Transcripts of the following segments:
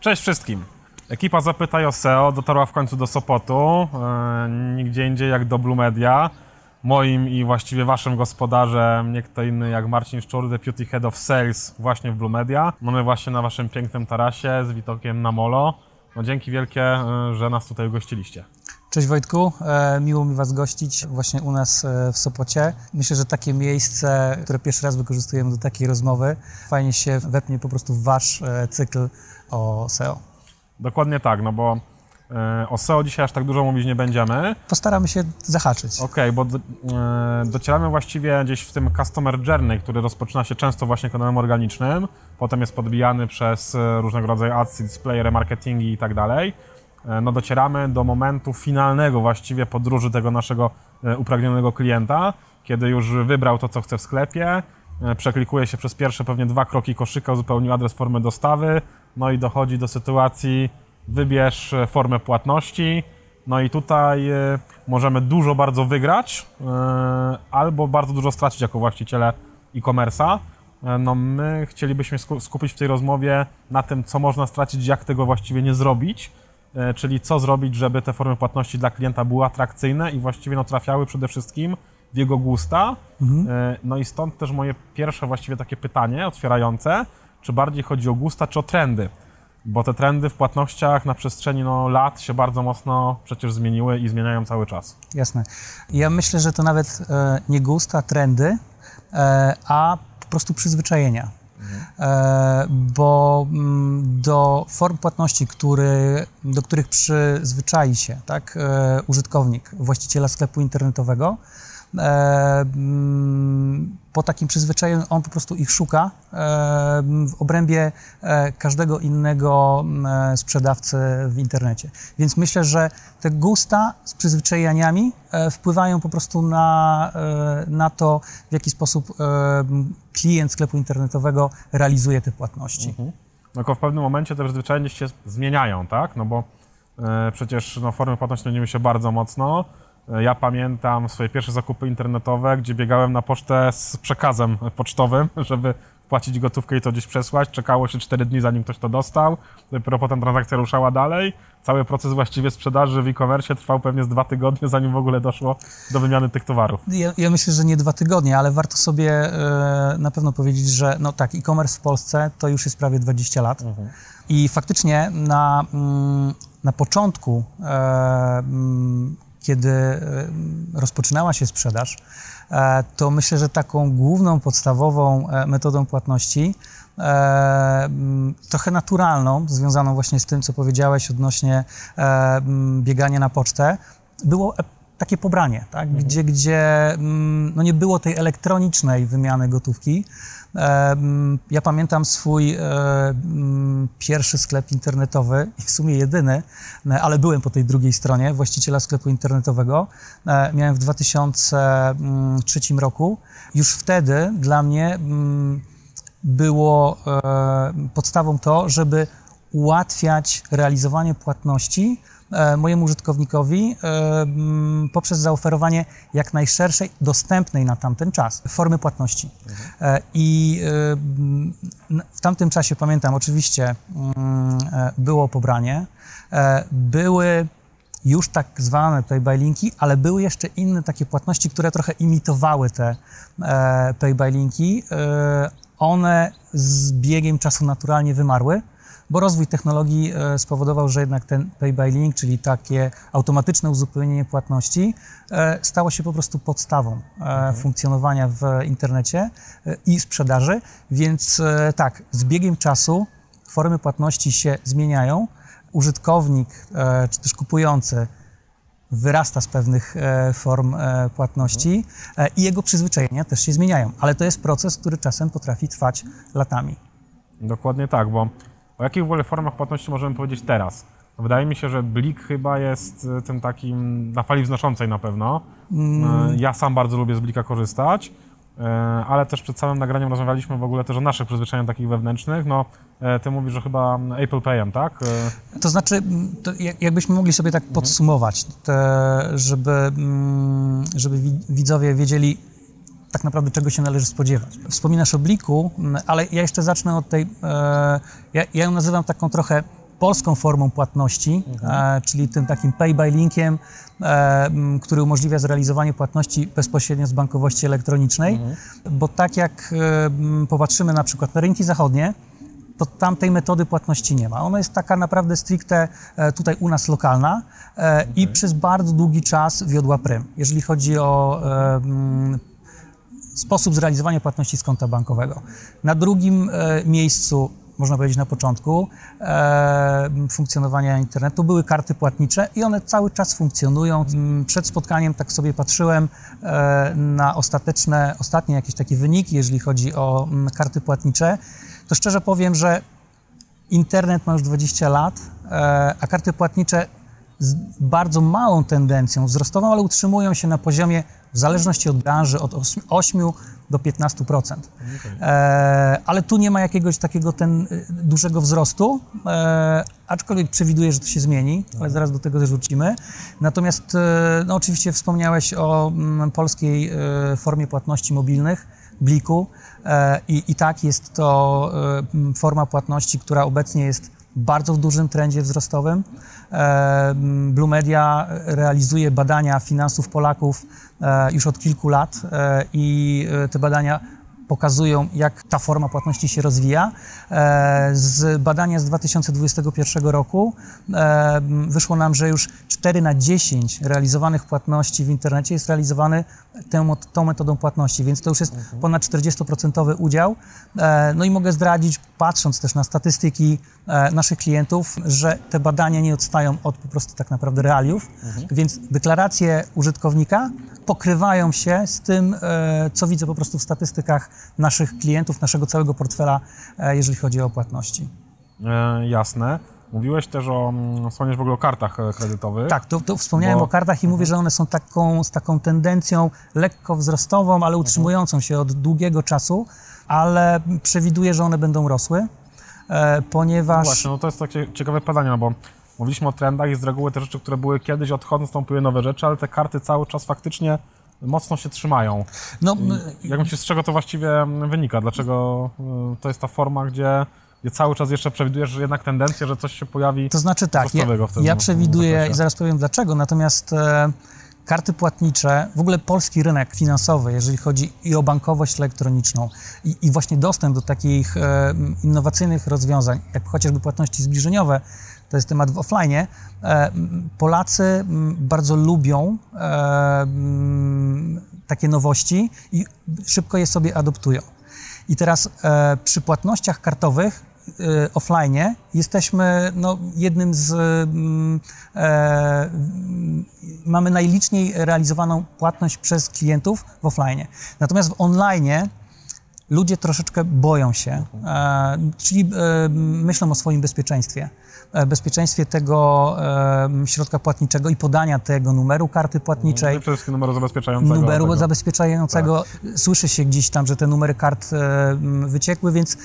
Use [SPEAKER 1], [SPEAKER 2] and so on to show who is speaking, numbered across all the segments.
[SPEAKER 1] Cześć wszystkim. Ekipa Zapytaj o SEO dotarła w końcu do Sopotu, e, nigdzie indziej jak do Blue Media. Moim i właściwie waszym gospodarzem, nie kto inny jak Marcin Szczur, Deputy Head of Sales właśnie w Blue Media. Mamy właśnie na waszym pięknym tarasie z widokiem na molo. No dzięki wielkie, e, że nas tutaj ugościliście.
[SPEAKER 2] Cześć Wojtku, e, miło mi Was gościć właśnie u nas w Sopocie. Myślę, że takie miejsce, które pierwszy raz wykorzystujemy do takiej rozmowy, fajnie się wepnie po prostu w Wasz cykl o SEO.
[SPEAKER 1] Dokładnie tak, no bo e, o SEO dzisiaj aż tak dużo mówić nie będziemy.
[SPEAKER 2] Postaramy się zahaczyć.
[SPEAKER 1] Okej, bo do, e, docieramy właściwie gdzieś w tym customer journey, który rozpoczyna się często właśnie kanałem organicznym, potem jest podbijany przez e, różnego rodzaju ads, display, remarketingi i tak dalej. E, No docieramy do momentu finalnego właściwie podróży tego naszego upragnionego klienta, kiedy już wybrał to, co chce w sklepie, przeklikuje się przez pierwsze pewnie dwa kroki koszyka, uzupełnił adres formy dostawy, no i dochodzi do sytuacji wybierz e, formę płatności, no i tutaj e, możemy dużo bardzo wygrać e, albo bardzo dużo stracić jako właściciele e-commerce'a. E, No my chcielibyśmy sku- skupić w tej rozmowie na tym, co można stracić, jak tego właściwie nie zrobić, e, czyli co zrobić, żeby te formy płatności dla klienta były atrakcyjne i właściwie no, trafiały przede wszystkim w jego gusta. E, No i stąd też moje pierwsze właściwie takie pytanie otwierające, czy bardziej chodzi o gusta, czy o trendy? Bo te trendy w płatnościach na przestrzeni no, lat się bardzo mocno przecież zmieniły i zmieniają cały czas.
[SPEAKER 2] Jasne. Ja myślę, że to nawet e, nie gusta, trendy, e, a po prostu przyzwyczajenia. E, bo mm, do form płatności, który, do których przyzwyczai się tak, e, użytkownik, właściciela sklepu internetowego, po takim przyzwyczajeniu on po prostu ich szuka e, w obrębie e, każdego innego m, e, sprzedawcy w internecie. Więc myślę, że te gusta z przyzwyczajeniami e, wpływają po prostu na, e, na to, w jaki sposób e, klient sklepu internetowego realizuje te płatności.
[SPEAKER 1] No tylko w pewnym momencie te przyzwyczajenia się zmieniają, tak? No bo e, przecież no, formy płatności zmieniły się bardzo mocno. E, Ja pamiętam swoje pierwsze zakupy internetowe, gdzie biegałem na pocztę z przekazem pocztowym, żeby wpłacić gotówkę i to gdzieś przesłać. Czekało się 4 dni, zanim ktoś to dostał. Dopiero potem transakcja ruszała dalej. Cały proces właściwie sprzedaży w e-commerce trwał pewnie z dwa tygodnie, zanim w ogóle doszło do wymiany tych towarów.
[SPEAKER 2] Ja, ja myślę, że nie dwa tygodnie, ale warto sobie e, na pewno powiedzieć, że no tak, e-commerce w Polsce to już jest prawie 20 lat. I faktycznie na, mm, na początku, e, mm, kiedy e, rozpoczynała się sprzedaż, e, to myślę, że taką główną, podstawową e, metodą płatności, trochę naturalną, związaną właśnie z tym, co powiedziałeś odnośnie biegania na pocztę, było takie pobranie, tak? gdzie, gdzie mm, no nie było tej elektronicznej wymiany gotówki. Mm, Ja pamiętam swój e, mm, pierwszy sklep internetowy w sumie jedyny, e, ale byłem po tej drugiej stronie właściciela sklepu internetowego. E, Miałem w 2003 roku. Już wtedy dla mnie mm, było podstawą to, żeby ułatwiać realizowanie płatności mojemu użytkownikowi e, poprzez zaoferowanie jak najszerszej, dostępnej na tamten czas formy płatności. E, I e, w tamtym czasie pamiętam, oczywiście mm, e, było pobranie, e, były już tak zwane pay by linki, ale były jeszcze inne takie płatności, które trochę imitowały te e, pay by linki. E, one z biegiem czasu naturalnie wymarły, bo rozwój technologii e, spowodował, że jednak ten pay by link, czyli takie automatyczne uzupełnienie płatności, e, stało się po prostu podstawą e, funkcjonowania w internecie i sprzedaży. Więc tak, z biegiem czasu formy płatności się zmieniają. Użytkownik czy też kupujący wyrasta z pewnych form płatności e, i jego przyzwyczajenia też się zmieniają. Ale to jest proces, który czasem potrafi trwać latami.
[SPEAKER 1] Dokładnie tak, bo o jakich w ogóle formach płatności możemy powiedzieć teraz? Wydaje mi się, że Blik chyba jest e, tym takim na fali wznoszącej na pewno. E, Ja sam bardzo lubię z Blika korzystać, e, ale też przed samym nagraniem rozmawialiśmy w ogóle też o naszych przyzwyczajeniach takich wewnętrznych. No, ty mówisz, że chyba Apple Payem, tak?
[SPEAKER 2] To znaczy, m, to jak- jakbyśmy mogli sobie tak podsumować, te, żeby, mm, żeby wi- widzowie wiedzieli tak naprawdę czego się należy spodziewać. Wspominasz o Bliku, ale ja jeszcze zacznę od tej, e, ja, ja ją nazywam taką trochę polską formą płatności, e, czyli tym takim pay by linkiem, e, który umożliwia zrealizowanie płatności bezpośrednio z bankowości elektronicznej, bo tak jak popatrzymy na przykład na rynki zachodnie, to tam tej metody płatności nie ma. Ona jest taka naprawdę stricte tutaj u nas lokalna e, i przez bardzo długi czas wiodła prym, jeżeli chodzi o sposób zrealizowania płatności z konta bankowego. Na drugim e, miejscu, można powiedzieć na początku e, funkcjonowania internetu, były karty płatnicze i one cały czas funkcjonują. Mm, Przed spotkaniem tak sobie patrzyłem e, na ostateczne, ostatnie jakieś takie wyniki, jeżeli chodzi o mm, karty płatnicze, to szczerze powiem, że internet ma już 20 lat, a karty płatnicze z bardzo małą tendencją wzrostową, ale utrzymują się na poziomie, w zależności od branży, od 8 do 15%. E, ale tu nie ma jakiegoś takiego ten, y, dużego wzrostu, e, aczkolwiek przewiduję, że to się zmieni, ale zaraz do tego też wrócimy. Natomiast e, no, oczywiście wspomniałeś o mm, polskiej e, formie płatności mobilnych, Bliku. E, I, I tak jest to e, m, forma płatności, która obecnie jest bardzo w dużym trendzie wzrostowym. E, m, Blue Media realizuje badania finansów Polaków już od kilku lat e, i e, te badania pokazują, jak ta forma płatności się rozwija. E, Z badania z 2021 roku e, wyszło nam, że już 4 na 10 realizowanych płatności w internecie jest realizowany tą, tą metodą płatności, więc to już jest ponad 40% udział. E, No i mogę zdradzić, patrząc też na statystyki naszych klientów, że te badania nie odstają od po prostu tak naprawdę realiów, więc deklaracje użytkownika pokrywają się z tym, co widzę po prostu w statystykach naszych klientów, naszego całego portfela, e, jeżeli chodzi o płatności.
[SPEAKER 1] E, jasne. Mówiłeś też o, mm, wspomniałeś w ogóle o kartach e, kredytowych.
[SPEAKER 2] Tak, to, to wspomniałem
[SPEAKER 1] Bo-
[SPEAKER 2] o kartach i mówię, że one są taką, z taką tendencją lekko wzrostową, ale utrzymującą się od długiego czasu, ale przewiduję, że one będą rosły, e,
[SPEAKER 1] No
[SPEAKER 2] ponieważ...
[SPEAKER 1] właśnie, no to jest takie ciekawe pytanie, no bo mówiliśmy o trendach i z reguły te rzeczy, które były kiedyś odchodzą, nastąpiły nowe rzeczy, ale te karty cały czas faktycznie mocno się trzymają.
[SPEAKER 2] No,
[SPEAKER 1] Jak myślisz, z czego to właściwie wynika? Dlaczego y, to jest ta forma, gdzie, gdzie cały czas jeszcze przewidujesz że jednak tendencję, że coś się pojawi?
[SPEAKER 2] To znaczy tak, ja, ja przewiduję i zaraz powiem dlaczego, natomiast e, karty płatnicze, w ogóle polski rynek finansowy, jeżeli chodzi i o bankowość elektroniczną i, i właśnie dostęp do takich e, innowacyjnych rozwiązań, jak chociażby płatności zbliżeniowe, to jest temat w offline, e, Polacy m, bardzo lubią e, m, takie nowości i szybko je sobie adoptują. I teraz e, przy płatnościach kartowych offline jesteśmy no, jednym z. mm, mm, mamy najliczniej realizowaną płatność przez klientów w offline. Natomiast w online ludzie troszeczkę boją się, czyli myślą o swoim bezpieczeństwie. E, bezpieczeństwie tego środka płatniczego i podania tego numeru karty płatniczej
[SPEAKER 1] Przede wszystkim numeru zabezpieczającego.
[SPEAKER 2] numeru
[SPEAKER 1] tego.
[SPEAKER 2] zabezpieczającego. Słyszy się gdzieś tam, że te numery kart wyciekły, więc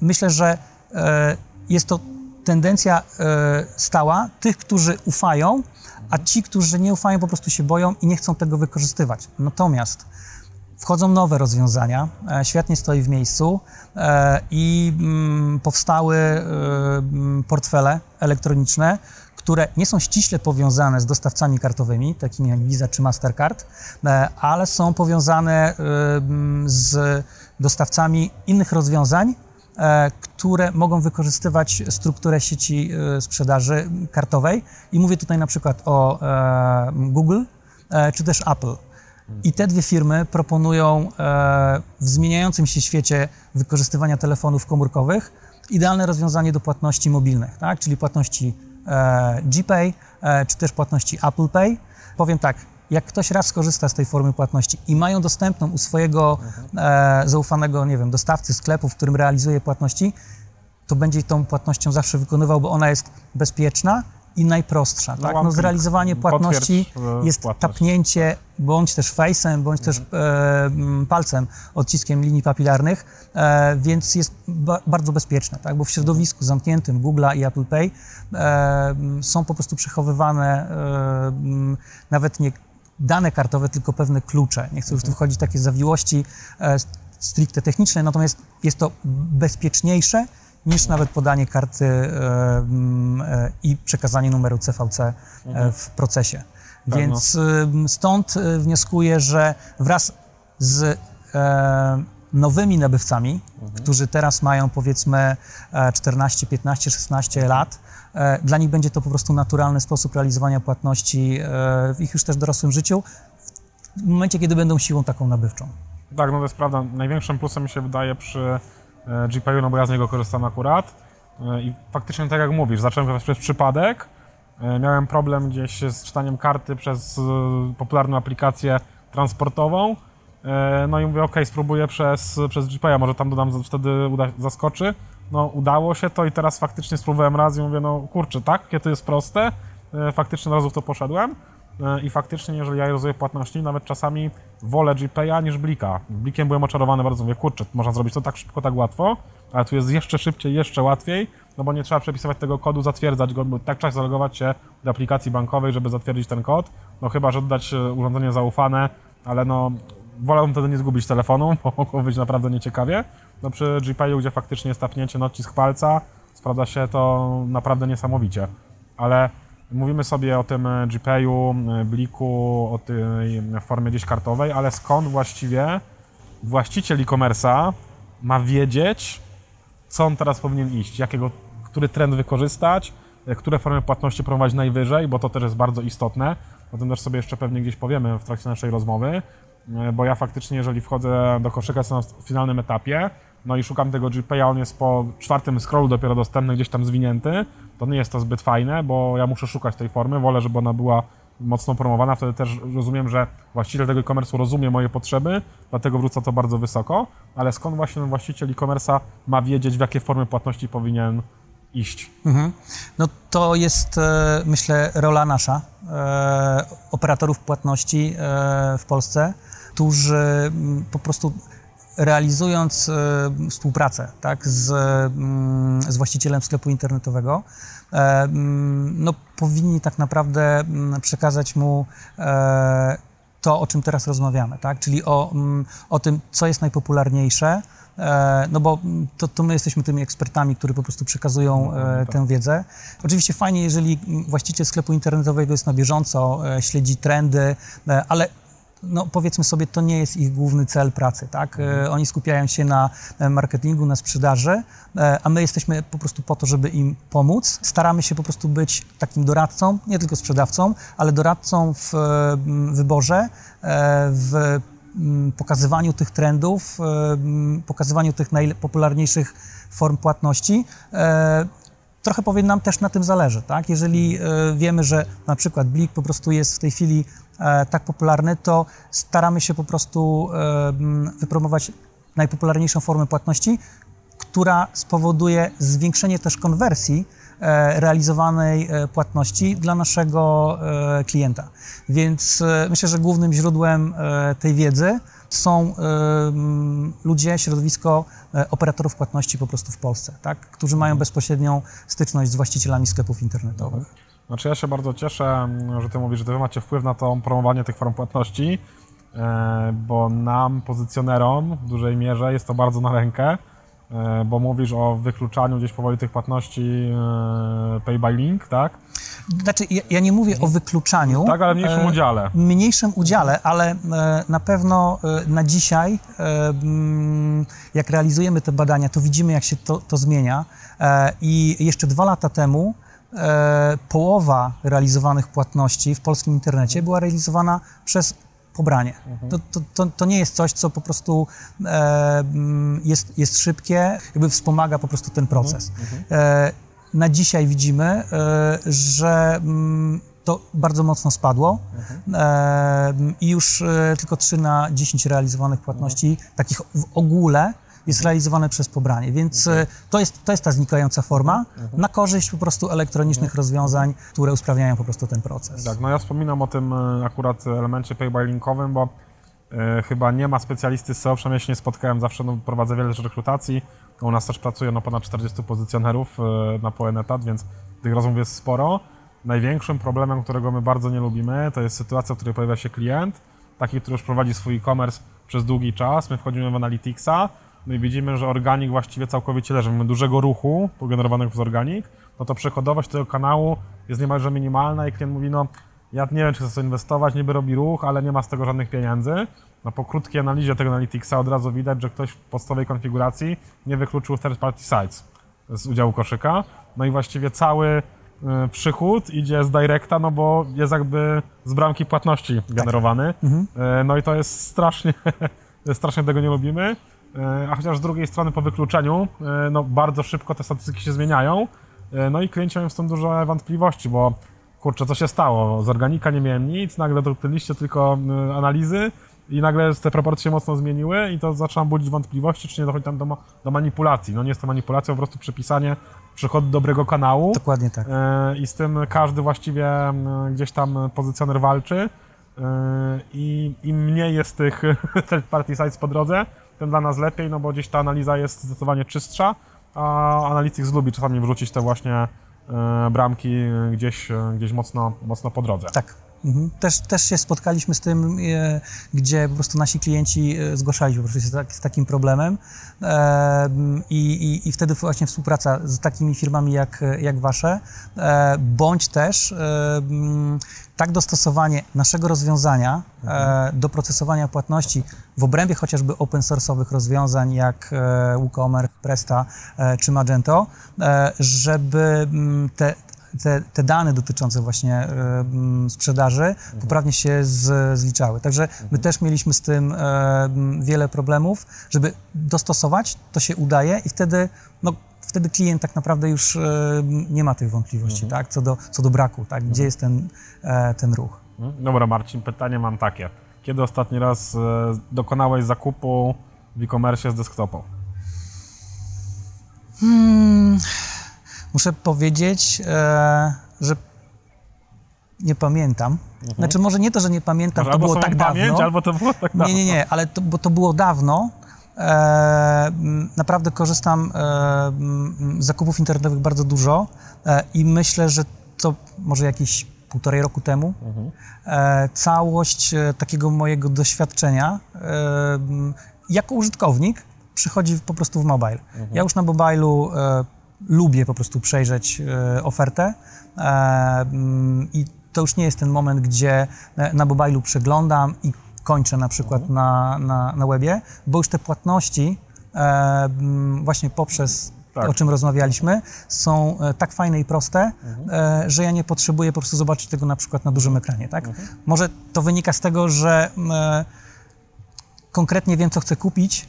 [SPEAKER 2] myślę, że e, jest to tendencja e, stała tych, którzy ufają, a ci, którzy nie ufają, po prostu się boją i nie chcą tego wykorzystywać. Natomiast wchodzą nowe rozwiązania, e, świat nie stoi w miejscu e, i mm, powstały e, mm, portfele elektroniczne, które nie są ściśle powiązane z dostawcami kartowymi, takimi jak Visa czy Mastercard, ale są powiązane mm, z dostawcami innych rozwiązań, które mogą wykorzystywać strukturę sieci sprzedaży kartowej. I mówię tutaj na przykład o Google czy też Apple. I te dwie firmy proponują e, w zmieniającym się świecie wykorzystywania telefonów komórkowych idealne rozwiązanie do płatności mobilnych, tak? czyli płatności e, GPay e, czy też płatności Apple Pay. Powiem tak, jak ktoś raz skorzysta z tej formy płatności i mają dostępną u swojego e, zaufanego, nie wiem, dostawcy sklepu, w którym realizuje płatności, to będzie tą płatnością zawsze wykonywał, bo ona jest bezpieczna i najprostsza. tak?
[SPEAKER 1] one
[SPEAKER 2] no, zrealizowanie płatności
[SPEAKER 1] e,
[SPEAKER 2] jest
[SPEAKER 1] płatność.
[SPEAKER 2] tapnięcie bądź też face'em, bądź też e, m, palcem, odciskiem linii papilarnych, e, więc jest ba bardzo bezpieczne, tak? bo w środowisku zamkniętym Google'a i Apple Pay e, są po prostu przechowywane e, nawet nie dane kartowe, tylko pewne klucze. Nie chcę już tu wchodzić w takie zawiłości e, stricte techniczne, natomiast jest to bezpieczniejsze niż nawet podanie karty e, mm, e, i przekazanie numeru CVC e, w procesie. Więc stąd e, wnioskuję, że wraz z nowymi nabywcami, którzy teraz mają powiedzmy e, 14, 15, 16 lat, dla nich będzie to po prostu naturalny sposób realizowania płatności w ich już też dorosłym życiu, w momencie, kiedy będą siłą taką nabywczą.
[SPEAKER 1] Tak, no to jest prawda. Największym plusem mi się wydaje przy GPU, no bo ja z niego korzystam akurat. E, I faktycznie tak jak mówisz, zacząłem korzystać przez przypadek. E, Miałem problem gdzieś z czytaniem karty przez e, popularną aplikację transportową. E, No i mówię, ok, spróbuję przez, przez GPU, może tam dodam, wtedy uda, zaskoczy. No udało się to i teraz faktycznie spróbowałem raz i mówię, no kurczę, tak, jakie to jest proste. E, Faktycznie od razu to poszedłem. E, I faktycznie, jeżeli ja rozumiem płatności, nawet czasami wolę GPay'a niż Blika. Blikiem byłem oczarowany bardzo, mówię, kurczę, można zrobić to tak szybko, tak łatwo, ale tu jest jeszcze szybciej, jeszcze łatwiej, no bo nie trzeba przepisywać tego kodu, zatwierdzać go, bo tak trzeba zalogować się do aplikacji bankowej, żeby zatwierdzić ten kod, no chyba, że dodać e, urządzenie zaufane, ale no wolałbym wtedy nie zgubić telefonu, bo mogło być naprawdę nieciekawie. No przy GPay'u, gdzie faktycznie jest tapnięcie na odcisk palca, sprawdza się to naprawdę niesamowicie, ale Mówimy sobie o tym e, GPay'u, e, bliku, o tej formie gdzieś kartowej, ale skąd właściwie właściciel e-commerce'a ma wiedzieć, co on teraz powinien iść, jakiego, który trend wykorzystać, e, które formy płatności promować najwyżej, bo to też jest bardzo istotne. O tym też sobie jeszcze pewnie gdzieś powiemy w trakcie naszej rozmowy, e, bo ja faktycznie, jeżeli wchodzę do koszyka, jestem na finalnym etapie, no i szukam tego GPay'a, on jest po czwartym scrollu dopiero dostępny, gdzieś tam zwinięty, to nie jest to zbyt fajne, bo ja muszę szukać tej formy, wolę, żeby ona była mocno promowana, wtedy też rozumiem, że właściciel tego e-commerce rozumie moje potrzeby, dlatego wrócę to bardzo wysoko, ale skąd właśnie ten właściciel e-commerce'a ma wiedzieć, w jakie formy płatności powinien iść?
[SPEAKER 2] Mhm. No to jest, e, myślę, rola nasza, e, operatorów płatności e, w Polsce, którzy mm, po prostu realizując e, współpracę tak, z, mm, z właścicielem sklepu internetowego, e, mm, no, powinni tak naprawdę mm, przekazać mu e, to, o czym teraz rozmawiamy, tak? czyli o, o tym, co jest najpopularniejsze, no bo to, to my jesteśmy tymi ekspertami, którzy po prostu przekazują e, tę wiedzę. Oczywiście fajnie, jeżeli właściciel sklepu internetowego jest na bieżąco, śledzi trendy, ale no powiedzmy sobie, to nie jest ich główny cel pracy, tak? E, Oni skupiają się na e, marketingu, na sprzedaży, e, a my jesteśmy po prostu po to, żeby im pomóc. Staramy się po prostu być takim doradcą, nie tylko sprzedawcą, ale doradcą w wyborze, w pokazywaniu tych trendów, pokazywaniu tych najpopularniejszych form płatności. Trochę powiem nam też na tym zależy, tak? Jeżeli wiemy, że na przykład Blik po prostu jest w tej chwili tak popularny, to staramy się po prostu e, wypromować najpopularniejszą formę płatności, która spowoduje zwiększenie też konwersji e, realizowanej e, płatności dla naszego e, klienta. Więc e, myślę, że głównym źródłem e, tej wiedzy są e, ludzie, środowisko e, operatorów płatności po prostu w Polsce, tak? którzy mają bezpośrednią styczność z właścicielami sklepów internetowych.
[SPEAKER 1] Znaczy ja się bardzo cieszę, mm, że ty mówisz, że wy macie wpływ na to promowanie tych form płatności, e, bo nam, pozycjonerom w dużej mierze jest to bardzo na rękę, e, bo mówisz o wykluczaniu gdzieś powoli tych płatności e, pay by link, tak?
[SPEAKER 2] Znaczy, ja, ja nie mówię o wykluczaniu.
[SPEAKER 1] Tak, ale w mniejszym udziale.
[SPEAKER 2] mniejszym udziale, ale na pewno na dzisiaj, mm, jak realizujemy te badania, to widzimy, jak się to, to zmienia. I jeszcze dwa lata temu połowa realizowanych płatności w polskim internecie była realizowana przez pobranie. To, to, to, to nie jest coś, co po prostu e, mm, jest, jest szybkie, jakby wspomaga po prostu ten proces. E, na dzisiaj widzimy, e, że mm, to bardzo mocno spadło e, i już e, tylko 3 na 10 realizowanych płatności, takich w ogóle, jest realizowane przez pobranie, więc e, to, jest, to jest ta znikająca forma na korzyść po prostu elektronicznych rozwiązań, które usprawniają po prostu ten proces.
[SPEAKER 1] Tak, no ja wspominam o tym e, akurat elemencie pay by linkowym, bo e, chyba nie ma specjalisty z SEO, przynajmniej się nie spotkałem, zawsze no, prowadzę wiele rekrutacji, u nas też pracuje no, ponad 40 pozycjonerów e, na pełen etat, więc tych rozmów jest sporo. Największym problemem, którego my bardzo nie lubimy, to jest sytuacja, w której pojawia się klient, taki, który już prowadzi swój e-commerce przez długi czas, my wchodzimy w Analyticsa, no i widzimy, że organik właściwie całkowicie leży. Mamy dużego ruchu pogenerowanego przez organik, no to przechodowość tego kanału jest niemalże minimalna i klient mówi, no ja nie wiem, czy chcę w to inwestować, niby robi ruch, ale nie ma z tego żadnych pieniędzy. No po krótkiej analizie tego Analyticsa od razu widać, że ktoś w podstawowej konfiguracji nie wykluczył third party sites z udziału koszyka. No i właściwie cały y, przychód idzie z directa, no bo jest jakby z bramki płatności generowany. Y, No i to jest strasznie, strasznie tego nie lubimy. Y, A chociaż z drugiej strony po wykluczeniu, y, no bardzo szybko te statystyki się zmieniają. Y, No i klienci mają z tym duże wątpliwości, bo kurczę, co się stało? Z organika nie miałem nic, nagle dotknęliście tylko analizy i nagle te proporcje się mocno zmieniły i to zaczęło budzić wątpliwości, czy nie dochodzi tam do, do manipulacji. No nie jest to manipulacja, po prostu przypisanie przychodu dobrego kanału.
[SPEAKER 2] Dokładnie tak.
[SPEAKER 1] E, I z tym każdy właściwie gdzieś tam pozycjoner walczy. E, I im mniej jest tych third party sites po drodze, tym dla nas lepiej, no bo gdzieś ta analiza jest zdecydowanie czystsza, a Analytics lubi czasami wrzucić te właśnie e, bramki gdzieś, e, gdzieś mocno, mocno po drodze.
[SPEAKER 2] Tak. Mhm. Też, też się spotkaliśmy z tym, e, gdzie po prostu nasi klienci e, zgłaszali się po prostu z, tak, z takim problemem. E, i, i, wtedy właśnie współpraca z takimi firmami jak, jak wasze, e, bądź też tak dostosowanie naszego rozwiązania e, do procesowania płatności w obrębie chociażby open source'owych rozwiązań jak WooCommerce, Presta czy Magento, żeby te, te, te dane dotyczące właśnie e, sprzedaży poprawnie się z, zliczały. Także my też mieliśmy z tym e, wiele problemów, żeby dostosować, to się udaje i wtedy, no, wtedy klient tak naprawdę już e, nie ma tych wątpliwości, tak, co do, co do braku, tak, gdzie jest ten, ten ruch.
[SPEAKER 1] Mhm. Dobra, Marcin, pytanie mam takie. Kiedy ostatni raz dokonałeś zakupu w e-commerce z desktopu?
[SPEAKER 2] Hmm, muszę powiedzieć, e, że nie pamiętam. Znaczy, może nie to, że nie pamiętam,
[SPEAKER 1] Może
[SPEAKER 2] to było tak
[SPEAKER 1] pamięć,
[SPEAKER 2] dawno.
[SPEAKER 1] albo to było tak dawno.
[SPEAKER 2] Nie, nie, nie, ale to, bo to było dawno. E, naprawdę korzystam e, z zakupów internetowych bardzo dużo e, i myślę, że to może jakieś półtorej roku temu e, całość e, takiego mojego doświadczenia e, jako użytkownik przychodzi po prostu w mobile. Ja już na mobilu e, lubię po prostu przejrzeć e, ofertę e, m, i to już nie jest ten moment, gdzie na mobilu przeglądam i kończę na przykład na, na, na webie, bo już te płatności e, m, właśnie poprzez
[SPEAKER 1] Tak.
[SPEAKER 2] o czym rozmawialiśmy, są tak fajne i proste, e, że ja nie potrzebuję po prostu zobaczyć tego na przykład na dużym ekranie, tak? Może to wynika z tego, że m, e, konkretnie wiem, co chcę kupić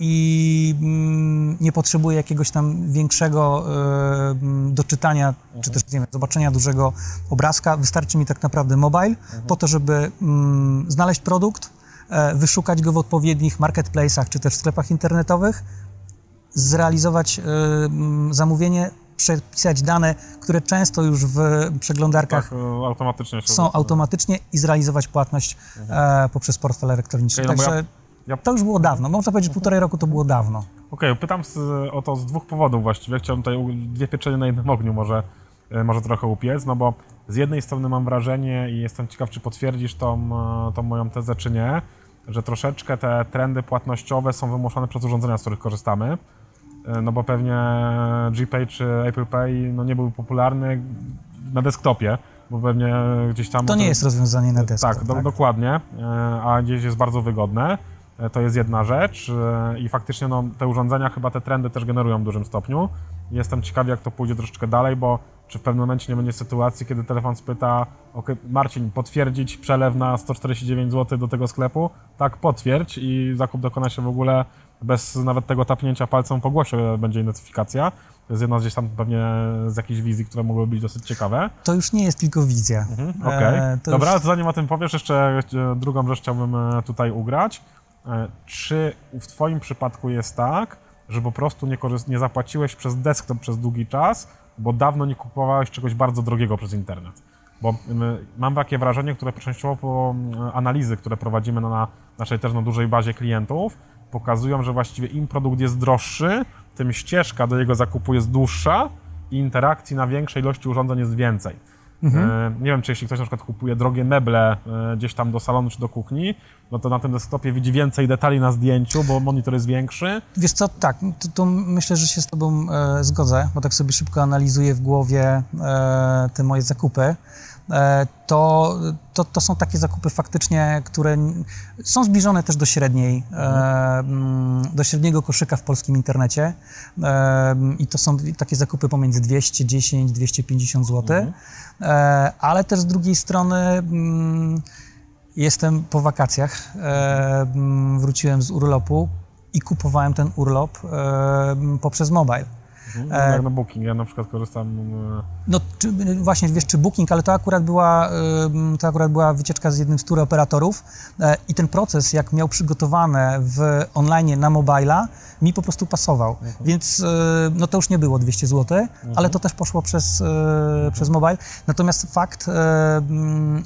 [SPEAKER 2] i mm, nie potrzebuję jakiegoś tam większego e, mm, doczytania, czy też nie wiem, zobaczenia dużego obrazka. Wystarczy mi tak naprawdę mobile po to, żeby mm, znaleźć produkt, e, wyszukać go w odpowiednich marketplace'ach, czy też w sklepach internetowych, zrealizować e, zamówienie, przepisać dane, które często już w przeglądarkach
[SPEAKER 1] Tak, e, automatycznie
[SPEAKER 2] są automatycznie i zrealizować płatność e, poprzez portfel elektroniczny.
[SPEAKER 1] No
[SPEAKER 2] Także to już było dawno. Można powiedzieć, półtorej roku to było dawno.
[SPEAKER 1] Okej, pytam z, o to z dwóch powodów właściwie. Chciałbym tutaj dwie pieczenie na jednym ogniu może, e, może trochę upiec, no bo z jednej strony mam wrażenie i jestem ciekaw, czy potwierdzisz tą, e, tą moją tezę, czy nie, że troszeczkę te trendy płatnościowe są wymuszone przez urządzenia, z których korzystamy. E, No bo pewnie GPay czy Apple Pay no nie był popularny na desktopie, bo pewnie gdzieś tam...
[SPEAKER 2] To nie jest rozwiązanie na desktop.
[SPEAKER 1] Tak, do, dokładnie, a gdzieś jest bardzo wygodne. E, To jest jedna rzecz e, i faktycznie no, te urządzenia chyba te trendy też generują w dużym stopniu. Jestem ciekawy, jak to pójdzie troszeczkę dalej, bo czy w pewnym momencie nie będzie sytuacji, kiedy telefon spyta, ok, Marcin, potwierdzić przelew na 149 zł do tego sklepu? Tak, potwierdź i zakup dokona się w ogóle bez nawet tego tapnięcia palcem po głosie będzie notyfikacja. To jest jedna gdzieś tam pewnie z jakichś wizji, które mogłyby być dosyć ciekawe.
[SPEAKER 2] To już nie jest tylko wizja.
[SPEAKER 1] Okej.
[SPEAKER 2] E, to
[SPEAKER 1] Dobra,
[SPEAKER 2] już-
[SPEAKER 1] to zanim o tym powiesz, jeszcze drugą rzecz chciałbym tutaj ugrać. E, Czy w Twoim przypadku jest tak, że po prostu nie, nie zapłaciłeś przez desktop przez długi czas, bo dawno nie kupowałeś czegoś bardzo drogiego przez internet? Bo mam takie wrażenie, które częściowo po analizy, które prowadzimy na naszej też na dużej bazie klientów, pokazują, że właściwie im produkt jest droższy, tym ścieżka do jego zakupu jest dłuższa i interakcji na większej ilości urządzeń jest więcej. E, Nie wiem, czy jeśli ktoś na przykład kupuje drogie meble e, gdzieś tam do salonu czy do kuchni, no to na tym desktopie widzi więcej detali na zdjęciu, bo monitor jest większy.
[SPEAKER 2] Wiesz co, tak, to, to myślę, że się z Tobą e, zgodzę, bo tak sobie szybko analizuję w głowie e, te moje zakupy. E, to, to, to są takie zakupy faktycznie, które są zbliżone też do średniej, e, mm, do średniego koszyka w polskim internecie. I to są takie zakupy pomiędzy 210-250 zł. E, ale też z drugiej strony. mm, Jestem po wakacjach, e, m, wróciłem z urlopu i kupowałem ten urlop e, poprzez mobile.
[SPEAKER 1] Mhm. Jak na Booking, ja na przykład korzystam... e,
[SPEAKER 2] No czy, właśnie, wiesz, czy Booking, ale to akurat była, to akurat była wycieczka z jednym z tour operatorów e, i ten proces, jak miał przygotowane w online na mobila, mi po prostu pasował. Więc e, no to już nie było 200 zł, ale to też poszło przez, e, przez mobile. Natomiast fakt, e,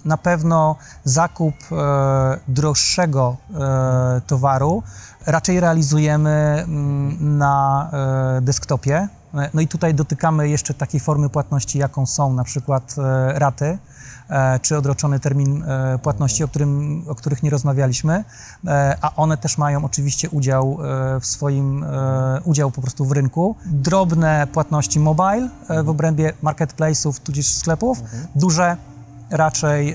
[SPEAKER 2] na pewno zakup e, droższego e, towaru raczej realizujemy mm, na e, desktopie. No i tutaj dotykamy jeszcze takiej formy płatności, jaką są na przykład e, raty, e, czy odroczony termin płatności, o, którym, o których nie rozmawialiśmy, a one też mają oczywiście udział w swoim, udział po prostu w rynku. Drobne płatności mobile w obrębie marketplace'ów tudzież sklepów, duże raczej,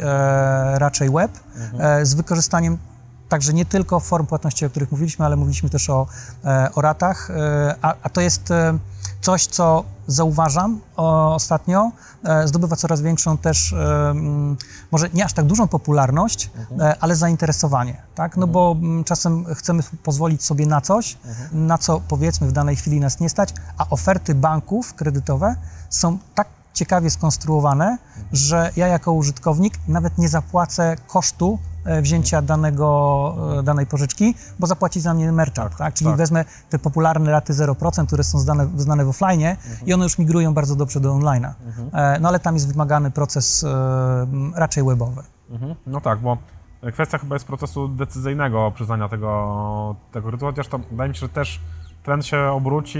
[SPEAKER 2] raczej web, z wykorzystaniem Także nie tylko form płatności, o których mówiliśmy, ale mówiliśmy też o, e, o ratach, e, a, a to jest e, coś, co zauważam ostatnio, zdobywa coraz większą też, może nie aż tak dużą popularność, e, ale zainteresowanie, tak? No bo mm, czasem chcemy pozwolić sobie na coś, na co powiedzmy w danej chwili nas nie stać, a oferty banków kredytowe są tak ciekawie skonstruowane, że ja jako użytkownik nawet nie zapłacę kosztu wzięcia danego, e, danej pożyczki, bo zapłaci za mnie merchant, tak? Czyli
[SPEAKER 1] tak.
[SPEAKER 2] wezmę te popularne raty 0%, które są znane, znane w offline i one już migrują bardzo dobrze do online'a. E, No ale tam jest wymagany proces e, raczej webowy.
[SPEAKER 1] Mhm. No tak, bo kwestia chyba jest procesu decyzyjnego przyznania tego, tego kredytu, chociaż to wydaje mi się, że też trend się obróci,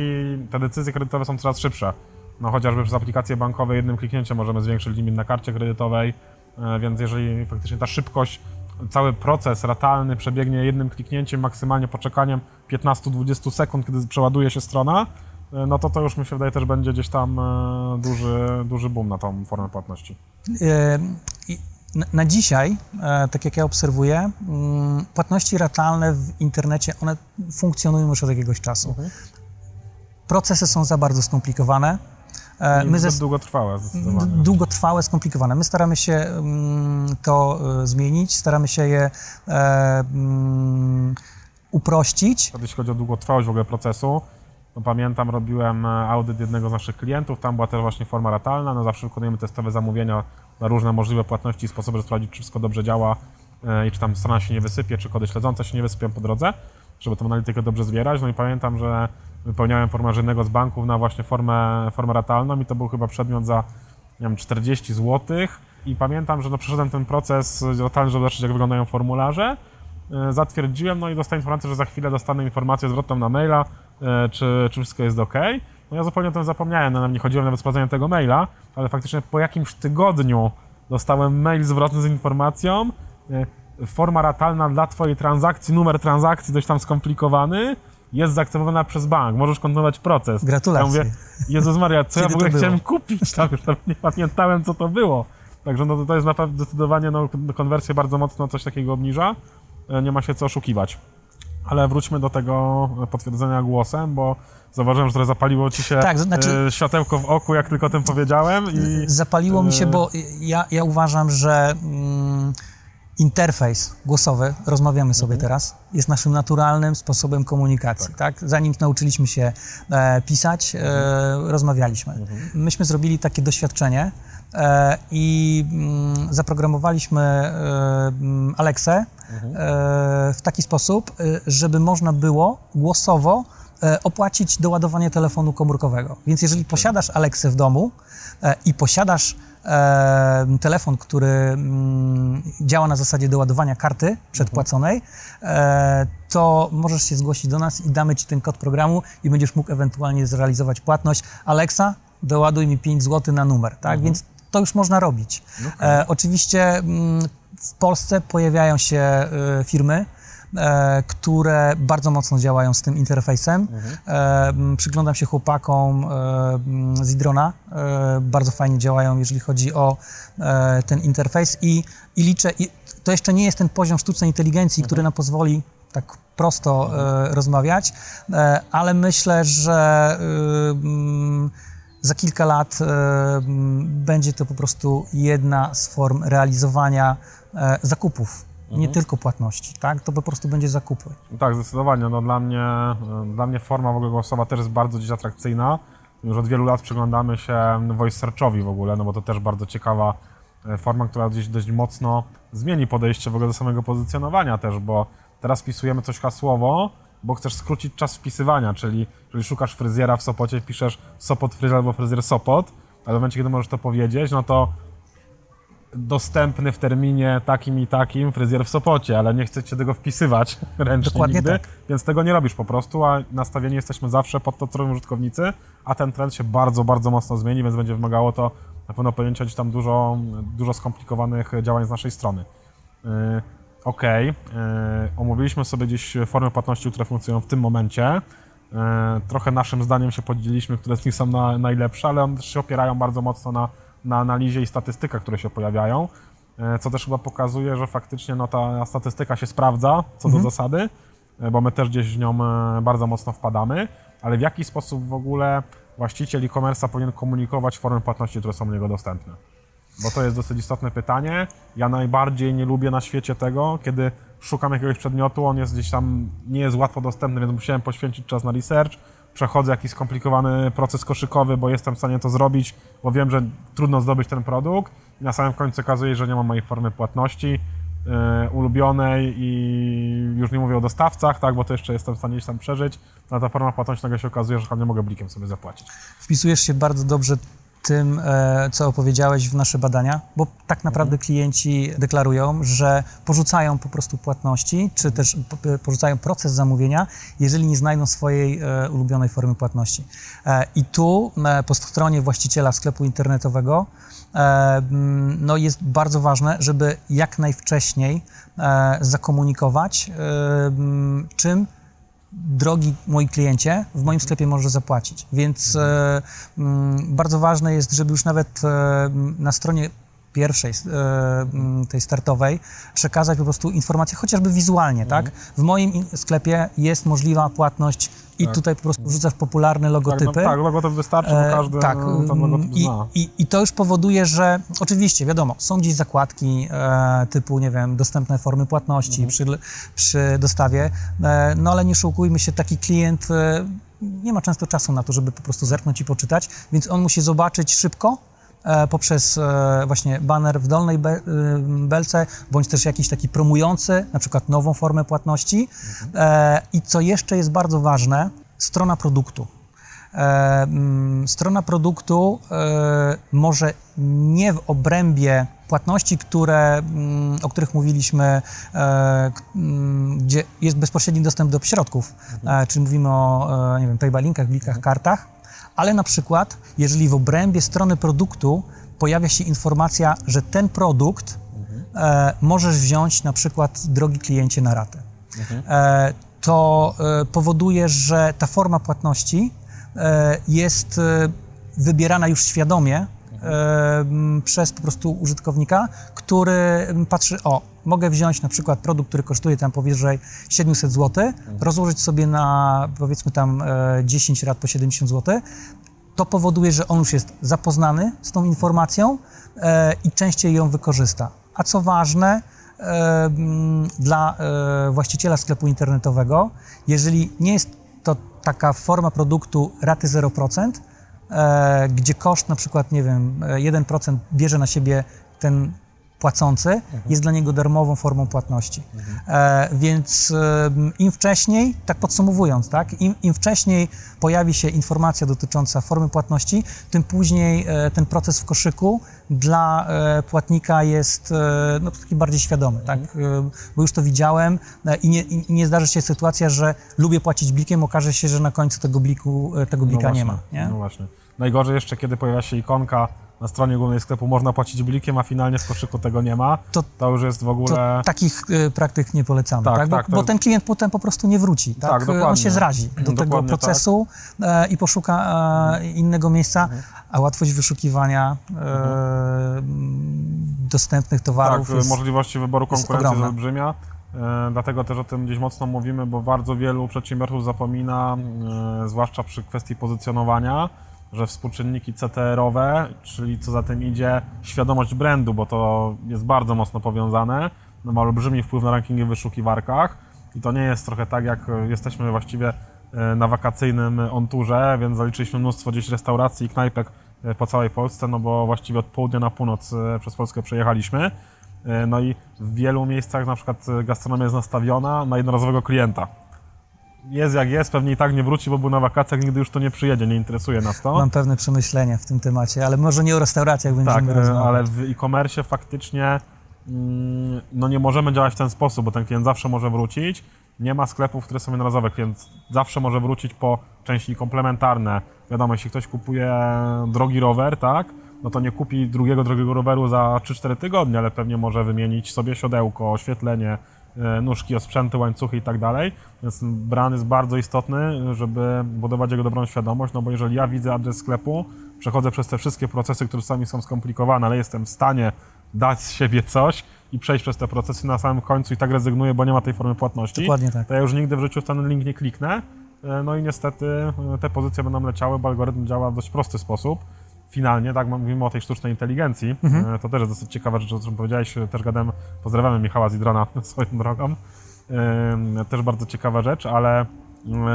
[SPEAKER 1] te decyzje kredytowe są coraz szybsze. No chociażby przez aplikacje bankowe jednym kliknięciem możemy zwiększyć limit na karcie kredytowej, e, więc jeżeli faktycznie ta szybkość, cały proces ratalny przebiegnie jednym kliknięciem, maksymalnie poczekaniem 15-20 sekund, kiedy przeładuje się strona, e, no to to już mi się wydaje też będzie gdzieś tam e, duży, duży boom na tą formę płatności.
[SPEAKER 2] E, i na- dzisiaj, tak jak ja obserwuję, mm, płatności ratalne w internecie, one funkcjonują już od jakiegoś czasu. Procesy są za bardzo skomplikowane. E,
[SPEAKER 1] My
[SPEAKER 2] ze-
[SPEAKER 1] długotrwałe zdecydowanie.
[SPEAKER 2] długotrwałe, skomplikowane. My staramy się mm, to e, zmienić, staramy się je e, mm, uprościć.
[SPEAKER 1] Jeśli chodzi o długotrwałość w ogóle procesu, to pamiętam, robiłem audyt jednego z naszych klientów, tam była też właśnie forma ratalna, no zawsze wykonujemy testowe zamówienia na różne możliwe płatności i sposoby, żeby sprawdzić, czy wszystko dobrze działa i czy tam strona się nie wysypie, czy kody śledzące się nie wysypią po drodze, żeby tą analitykę dobrze zbierać. No i pamiętam, że wypełniałem formularz jednego z banków na właśnie formę, formę ratalną i to był chyba przedmiot za nie wiem, 40 zł i pamiętam, że no przeszedłem ten proces ratalny, żeby zobaczyć, jak wyglądają formularze, E, zatwierdziłem, no i dostałem informację, że za chwilę dostanę informację zwrotną na maila, e, czy, czy wszystko jest ok. No ja zupełnie o tym zapomniałem, no, nie chodziłem nawet sprawdzenia tego maila, ale faktycznie po jakimś tygodniu dostałem mail zwrotny z informacją, e, forma ratalna dla twojej transakcji, numer transakcji dość tam skomplikowany, jest zaakceptowana przez bank, możesz kontynuować proces.
[SPEAKER 2] Gratulacje.
[SPEAKER 1] Ja mówię, Jezus Maria, co ja w ogóle chciałem kupić, tam już nawet nie pamiętałem, co to było. Także no to, jest naprawdę zdecydowanie no, konwersję bardzo mocno coś takiego obniża. E, Nie ma się co oszukiwać. Ale wróćmy do tego potwierdzenia głosem, bo zauważyłem, że trochę zapaliło ci się
[SPEAKER 2] Tak, znaczy-
[SPEAKER 1] e, światełko w oku, jak tylko o tym powiedziałem. I
[SPEAKER 2] Zapaliło mi się,
[SPEAKER 1] e,
[SPEAKER 2] bo ja, ja uważam, że mm, interfejs głosowy, rozmawiamy sobie
[SPEAKER 1] Mhm.
[SPEAKER 2] teraz, jest naszym naturalnym sposobem komunikacji. Tak. Zanim nauczyliśmy się e, pisać, e,
[SPEAKER 1] Mhm.
[SPEAKER 2] rozmawialiśmy. Myśmy zrobili takie doświadczenie e, i mm, zaprogramowaliśmy e, mm, Alexę
[SPEAKER 1] Mhm.
[SPEAKER 2] e, w taki sposób, e, żeby można było głosowo e, opłacić doładowanie telefonu komórkowego. Więc jeżeli posiadasz Alexę w domu e, i posiadasz e, telefon, który mm, działa na zasadzie doładowania karty przedpłaconej, e, to możesz się zgłosić do nas i damy Ci ten kod programu i będziesz mógł ewentualnie zrealizować płatność. Alexa, doładuj mi 5 zł na numer, tak? Więc to już można robić.
[SPEAKER 1] Okay.
[SPEAKER 2] E, oczywiście mm, w Polsce pojawiają się e, firmy, które bardzo mocno działają z tym interfejsem. Mhm. Przyglądam się chłopakom z Idrona, bardzo fajnie działają, jeżeli chodzi o ten interfejs i, i liczę, i to jeszcze nie jest ten poziom sztucznej inteligencji, mhm. który nam pozwoli tak prosto mhm. rozmawiać, ale myślę, że za kilka lat będzie to po prostu jedna z form realizowania E, zakupów, mhm. nie tylko płatności, tak? To po prostu będzie zakupy.
[SPEAKER 1] Tak, zdecydowanie. No, dla, mnie, e, dla mnie forma w ogóle głosowa też jest bardzo dziś atrakcyjna. Już od wielu lat przyglądamy się voice searchowi w ogóle, no bo to też bardzo ciekawa e, forma, która gdzieś dość mocno zmieni podejście w ogóle do samego pozycjonowania też, bo teraz wpisujemy coś hasłowo, bo chcesz skrócić czas wpisywania, czyli jeżeli szukasz fryzjera w Sopocie, piszesz Sopot fryzjer albo fryzjer Sopot, ale w momencie, kiedy możesz to powiedzieć, no to dostępny w terminie takim i takim fryzjer w Sopocie, ale nie chcecie tego wpisywać ręcznie Dokładnie nigdy, tak. więc tego nie robisz po prostu, a nastawieni jesteśmy zawsze pod to, co robią użytkownicy, a ten trend się bardzo, bardzo mocno zmieni, więc będzie wymagało to na pewno podjęcia tam dużo, dużo skomplikowanych działań z naszej strony. Yy, ok, yy, omówiliśmy sobie gdzieś formy płatności, które funkcjonują w tym momencie. Yy, trochę naszym zdaniem się podzieliliśmy, które z nich są na, najlepsze, ale one też się opierają bardzo mocno na na analizie i statystykach, które się pojawiają, e, co też chyba pokazuje, że faktycznie no, ta statystyka się sprawdza co mhm. do zasady, e, bo my też gdzieś w nią e, bardzo mocno wpadamy, ale w jaki sposób w ogóle właściciel e-commerce powinien komunikować formy płatności, które są u niego dostępne? Bo to jest dosyć istotne pytanie. Ja najbardziej nie lubię na świecie tego, kiedy szukam jakiegoś przedmiotu, on jest gdzieś tam, nie jest łatwo dostępny, więc musiałem poświęcić czas na research, przechodzę jakiś skomplikowany proces koszykowy, bo jestem w stanie to zrobić, bo wiem, że trudno zdobyć ten produkt i na samym końcu okazuje że nie mam mojej formy płatności yy, ulubionej i już nie mówię o dostawcach, tak, bo to jeszcze jestem w stanie gdzieś tam przeżyć, no ta forma płatności nagle się okazuje, że nie mogę blikiem sobie zapłacić.
[SPEAKER 2] Wpisujesz się bardzo dobrze tym, e, co opowiedziałeś w nasze badania, bo tak naprawdę mhm. klienci deklarują, że porzucają po prostu płatności, czy też porzucają proces zamówienia, jeżeli nie znajdą swojej e, ulubionej formy płatności. E, I tu po stronie właściciela sklepu internetowego no jest bardzo ważne, żeby jak najwcześniej zakomunikować, czym drogi moi kliencie, w moim sklepie może zapłacić. Więc e, m, bardzo ważne jest, żeby już nawet e, na stronie pierwszej, e, tej startowej, przekazać po prostu informacje, chociażby wizualnie, tak? mhm. tak? W moim sklepie jest możliwa płatność i tak. tutaj po prostu wrzucasz popularne logotypy. Tak,
[SPEAKER 1] no, tak logotyp wystarczy, bo każdy tak, ten logotyp
[SPEAKER 2] i, zna. I, I to już powoduje, że oczywiście, wiadomo, są dziś zakładki e, typu, nie wiem, dostępne formy płatności mhm. przy, przy dostawie, e, no ale nie szukujmy się, taki klient e, nie ma często czasu na to, żeby po prostu zerknąć i poczytać, więc on musi zobaczyć szybko, E, poprzez e, właśnie baner w dolnej e, belce, bądź też jakiś taki promujący, na przykład nową formę płatności. I co jeszcze jest bardzo ważne, strona produktu. Strona produktu może nie w obrębie płatności, które, o których mówiliśmy, gdzie jest bezpośredni dostęp do środków, mhm. czyli mówimy o nie wiem, paybalinkach, blikach, mhm. kartach, ale na przykład, jeżeli w obrębie strony produktu pojawia się informacja, że ten produkt mhm. e, możesz wziąć na przykład, drogi kliencie, na ratę, mhm. e, to e, powoduje, że ta forma płatności e, jest e, wybierana już świadomie mhm. przez po prostu użytkownika, który patrzy, o, mogę wziąć na przykład produkt, który kosztuje tam powyżej 700 zł, mhm. rozłożyć sobie na powiedzmy tam 10 lat po 70 zł. To powoduje, że on już jest zapoznany z tą informacją e, i częściej ją wykorzysta. A co ważne, e, dla e, właściciela sklepu internetowego, jeżeli nie jest to taka forma produktu raty 0%, e, gdzie koszt na przykład, nie wiem, 1% bierze na siebie ten płacący mhm. jest dla niego darmową formą płatności. Mhm. E, więc e, im wcześniej, tak podsumowując, tak, im, im, wcześniej pojawi się informacja dotycząca formy płatności, tym później e, ten proces w koszyku dla e, płatnika jest e, no, taki bardziej świadomy, tak? mhm. tak, bo już to widziałem i nie, i nie zdarzy się sytuacja, że lubię płacić blikiem, okaże się, że na końcu tego bliku, tego blika no właśnie, nie ma. Nie?
[SPEAKER 1] No właśnie. Najgorzej jeszcze, kiedy pojawia się ikonka na stronie głównej sklepu można płacić blikiem, a finalnie w koszyku tego nie ma, to, to już jest w ogóle...
[SPEAKER 2] Takich y, praktyk nie polecamy, tak? tak? Bo, tak bo, ten klient potem po prostu nie wróci, tak? tak On się zrazi do tego tak. procesu tak. i poszuka e, innego miejsca, mhm. a łatwość wyszukiwania mhm. dostępnych towarów
[SPEAKER 1] Tak, jest, możliwości wyboru konkurencji jest olbrzymia. E, dlatego też o tym gdzieś mocno mówimy, bo bardzo wielu przedsiębiorców zapomina, zwłaszcza przy kwestii pozycjonowania, że współczynniki CTR-owe, czyli co za tym idzie świadomość brandu, bo to jest bardzo mocno powiązane, no ma olbrzymi wpływ na rankingi w wyszukiwarkach i to nie jest trochę tak, jak jesteśmy właściwie e, na wakacyjnym onturze, więc zaliczyliśmy mnóstwo gdzieś restauracji i knajpek po całej Polsce, no bo właściwie od południa na północ przez Polskę przejechaliśmy. No i w wielu miejscach na przykład gastronomia jest nastawiona na jednorazowego klienta jest jak jest, pewnie i tak nie wróci, bo był na wakacjach, nigdy już to nie przyjedzie, nie interesuje nas to.
[SPEAKER 2] Mam pewne przemyślenia w tym temacie, ale może nie o restauracjach będziemy
[SPEAKER 1] tak, e, rozmawiać. ale w e-commerce faktycznie mm, no nie możemy działać w ten sposób, bo ten klient zawsze może wrócić. Nie ma sklepów, które są jednorazowe. Klient zawsze może wrócić po części komplementarne. Wiadomo, jeśli ktoś kupuje drogi rower, tak, no to nie kupi drugiego drogiego roweru za 3-4 tygodnie, ale pewnie może wymienić sobie siodełko, oświetlenie, nóżki, osprzęty, łańcuchy i tak dalej. Więc brand jest bardzo istotny, żeby budować jego dobrą świadomość, no bo jeżeli ja widzę adres sklepu, przechodzę przez te wszystkie procesy, które sami są skomplikowane, ale jestem w stanie dać z siebie coś i przejść przez te procesy na samym końcu i tak rezygnuję, bo nie ma tej formy płatności,
[SPEAKER 2] Dokładnie tak.
[SPEAKER 1] to ja już nigdy w życiu w ten link nie kliknę. E, no i niestety e, te pozycje będą leciały, bo algorytm działa w dość prosty sposób finalnie, tak, mówimy o tej sztucznej inteligencji, mhm. E, to też jest dosyć ciekawa rzecz, o czym powiedziałeś, też gadałem, pozdrawiamy Michała Zidrona swoją drogą, też bardzo ciekawa rzecz, ale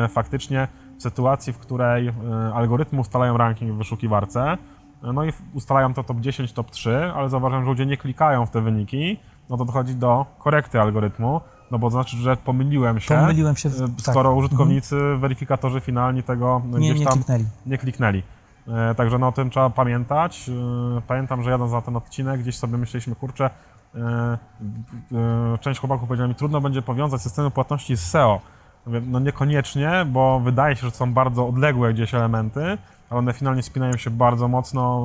[SPEAKER 1] e, faktycznie w sytuacji, w której e, algorytmy ustalają ranking w wyszukiwarce, no i ustalają to top 10, top 3, ale zauważam, że ludzie nie klikają w te wyniki, no to dochodzi do korekty algorytmu, no bo to znaczy, że pomyliłem się,
[SPEAKER 2] pomyliłem się
[SPEAKER 1] skoro tak. użytkownicy, mhm. weryfikatorzy finalni tego
[SPEAKER 2] nie, gdzieś tam nie kliknęli.
[SPEAKER 1] Nie kliknęli. E, także no o tym trzeba pamiętać. E, pamiętam, że jadąc na ten odcinek, gdzieś sobie myśleliśmy, kurczę, e, część chłopaków powiedziała mi, trudno będzie powiązać systemy płatności z SEO. No niekoniecznie, bo wydaje się, że są bardzo odległe gdzieś elementy, ale one finalnie spinają się bardzo mocno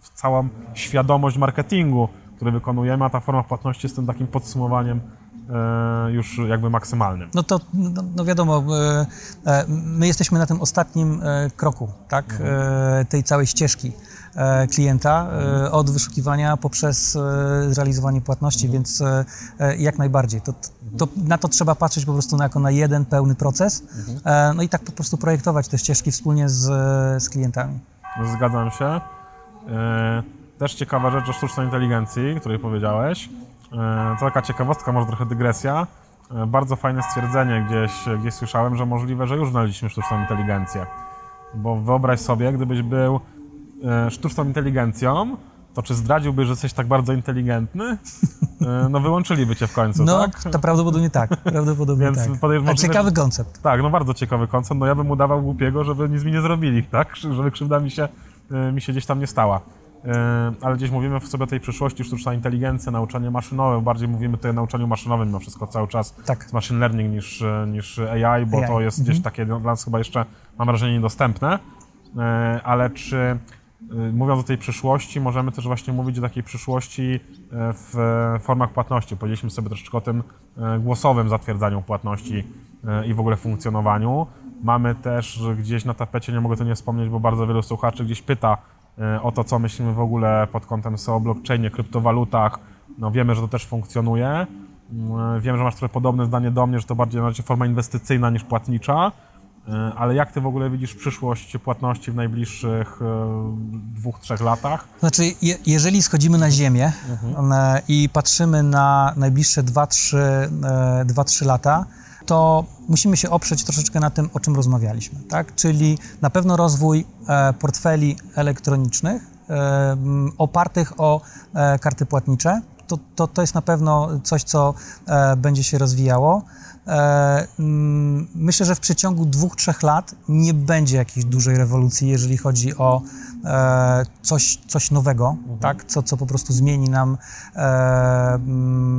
[SPEAKER 1] w całą świadomość marketingu, który wykonujemy, a ta forma płatności jest tym takim podsumowaniem już jakby maksymalnym.
[SPEAKER 2] No to no, no wiadomo, e, e, my jesteśmy na tym ostatnim kroku, tak, mhm. tej całej ścieżki klienta od wyszukiwania poprzez zrealizowanie płatności, mhm. więc jak najbardziej. To, to, na to trzeba patrzeć po prostu jako na jeden pełny proces, mhm. no i tak po prostu projektować te ścieżki wspólnie z, z klientami.
[SPEAKER 1] Zgadzam się. Też ciekawa rzecz o sztucznej inteligencji, której powiedziałeś. E, to taka ciekawostka, może trochę dygresja. E, bardzo fajne stwierdzenie gdzieś, gdzieś słyszałem, że możliwe, że już znaleźliśmy sztuczną inteligencję. Bo wyobraź sobie, gdybyś był e, sztuczną inteligencją, to czy zdradziłby, że jesteś tak bardzo inteligentny? No wyłączyliby cię w końcu,
[SPEAKER 2] no,
[SPEAKER 1] tak?
[SPEAKER 2] to prawdopodobnie tak, prawdopodobnie Więc tak. Możliwe, ciekawy koncept.
[SPEAKER 1] Tak, no bardzo ciekawy koncept, no ja bym udawał głupiego, żeby nic mi nie zrobili, tak? Żeby krzywda mi się, mi się gdzieś tam nie stała. E, ale gdzieś mówimy sobie o tej przyszłości, sztuczna inteligencja, nauczanie maszynowe, bardziej mówimy tutaj o nauczaniu maszynowym mimo wszystko cały czas tak. z machine learning niż, e, niż AI, bo AI. to jest gdzieś mhm. takie dla nas chyba jeszcze, mam wrażenie, niedostępne, e, ale czy mówiąc o tej przyszłości, możemy też właśnie mówić o takiej przyszłości w formach płatności. Powiedzieliśmy sobie troszeczkę o tym głosowym zatwierdzaniu płatności i w ogóle funkcjonowaniu. Mamy też gdzieś na tapecie, nie mogę to nie wspomnieć, bo bardzo wielu słuchaczy gdzieś pyta E, o to, co myślimy w ogóle pod kątem SEO, blockchainie, kryptowalutach. No wiemy, że to też funkcjonuje. Mm, wiem, że masz trochę podobne zdanie do mnie, że to bardziej na razie forma inwestycyjna niż płatnicza. E, ale jak ty w ogóle widzisz przyszłość płatności w najbliższych e, dwóch, trzech latach?
[SPEAKER 2] Znaczy, je, jeżeli schodzimy na ziemię mhm. i patrzymy na najbliższe 2-3 lata, to musimy się oprzeć troszeczkę na tym, o czym rozmawialiśmy, tak? Czyli na pewno rozwój e, portfeli elektronicznych e, opartych o e, karty płatnicze. To, to, to jest na pewno coś, co będzie się rozwijało. Myślę, że w przeciągu dwóch, trzech lat nie będzie jakiejś dużej rewolucji, jeżeli chodzi o coś, coś nowego, mhm. tak? co, co po prostu zmieni nam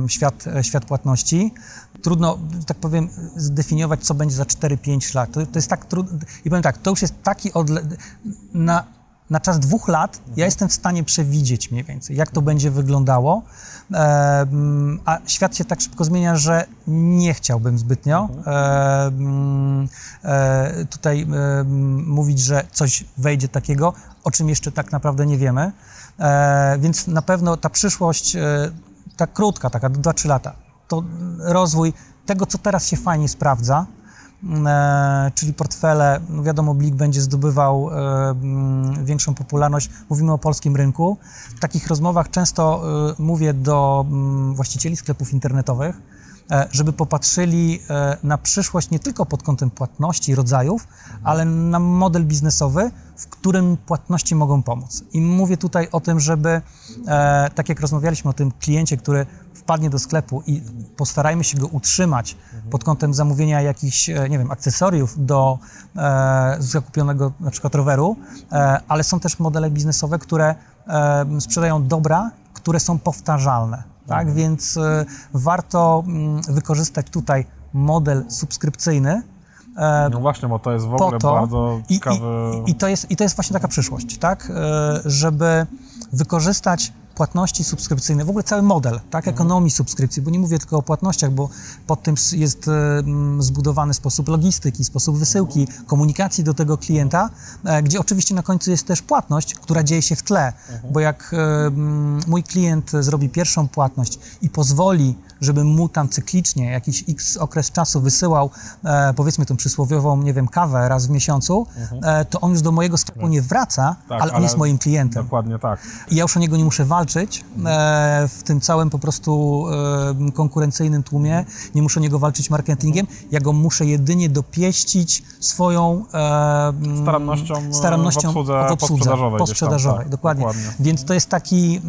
[SPEAKER 2] świat, świat płatności trudno, tak powiem, zdefiniować, co będzie za 4-5 lat. To, to jest tak trudno. I powiem tak, to już jest taki odle... na na czas dwóch lat ja jestem w stanie przewidzieć mniej więcej, jak to będzie wyglądało. E, mm, a świat się tak szybko zmienia, że nie chciałbym zbytnio e, mm, e, tutaj e, mm, mówić, że coś wejdzie takiego, o czym jeszcze tak naprawdę nie wiemy. E, więc na pewno ta przyszłość, e, ta krótka, taka 2-3 lata, to rozwój tego, co teraz się fajnie sprawdza, e, czyli portfele, no wiadomo, Blik będzie zdobywał większą popularność. Mówimy o polskim rynku. W takich rozmowach często mówię do właścicieli sklepów internetowych, żeby popatrzyli e, na przyszłość nie tylko pod kątem płatności, rodzajów, ale na model biznesowy, w którym płatności mogą pomóc. I mówię tutaj o tym, żeby, e, tak jak rozmawialiśmy o tym kliencie, który wpadnie do sklepu i postarajmy się go utrzymać pod kątem zamówienia jakichś, e, nie wiem, akcesoriów do e, zakupionego na przykład roweru, e, ale są też modele biznesowe, które e, sprzedają dobra, które są powtarzalne. Tak, więc e, warto mm, wykorzystać tutaj model subskrypcyjny, e,
[SPEAKER 1] No właśnie, bo to jest w ogóle
[SPEAKER 2] to
[SPEAKER 1] bardzo
[SPEAKER 2] i,
[SPEAKER 1] ciekawy...
[SPEAKER 2] i, i, to jest, i to jest właśnie taka przyszłość, tak? E, Żeby wykorzystać płatności subskrypcyjne, w ogóle cały model, tak, ekonomii subskrypcji, bo nie mówię tylko o płatnościach, bo pod tym jest e, zbudowany sposób logistyki, sposób wysyłki, komunikacji do tego klienta, e, gdzie oczywiście na końcu jest też płatność, która dzieje się w tle, bo jak e, mój klient zrobi pierwszą płatność i pozwoli, żebym mu tam cyklicznie jakiś x okres czasu wysyłał, powiedzmy tą przysłowiową, nie wiem, kawę raz w miesiącu, to on już do mojego sklepu nie wraca,
[SPEAKER 1] Tak,
[SPEAKER 2] ale on
[SPEAKER 1] ale-
[SPEAKER 2] jest moim klientem.
[SPEAKER 1] Dokładnie tak.
[SPEAKER 2] I ja już o niego nie muszę walczyć e, w tym całym po prostu e, konkurencyjnym tłumie, nie muszę niego walczyć marketingiem, ja go muszę jedynie dopieścić swoją e, m,
[SPEAKER 1] Starannością,
[SPEAKER 2] starannością
[SPEAKER 1] w obsłudze posprzedażowej gdzieś tam,
[SPEAKER 2] posprzedażowej,
[SPEAKER 1] tak,
[SPEAKER 2] dokładnie.
[SPEAKER 1] dokładnie.
[SPEAKER 2] Więc to jest taki,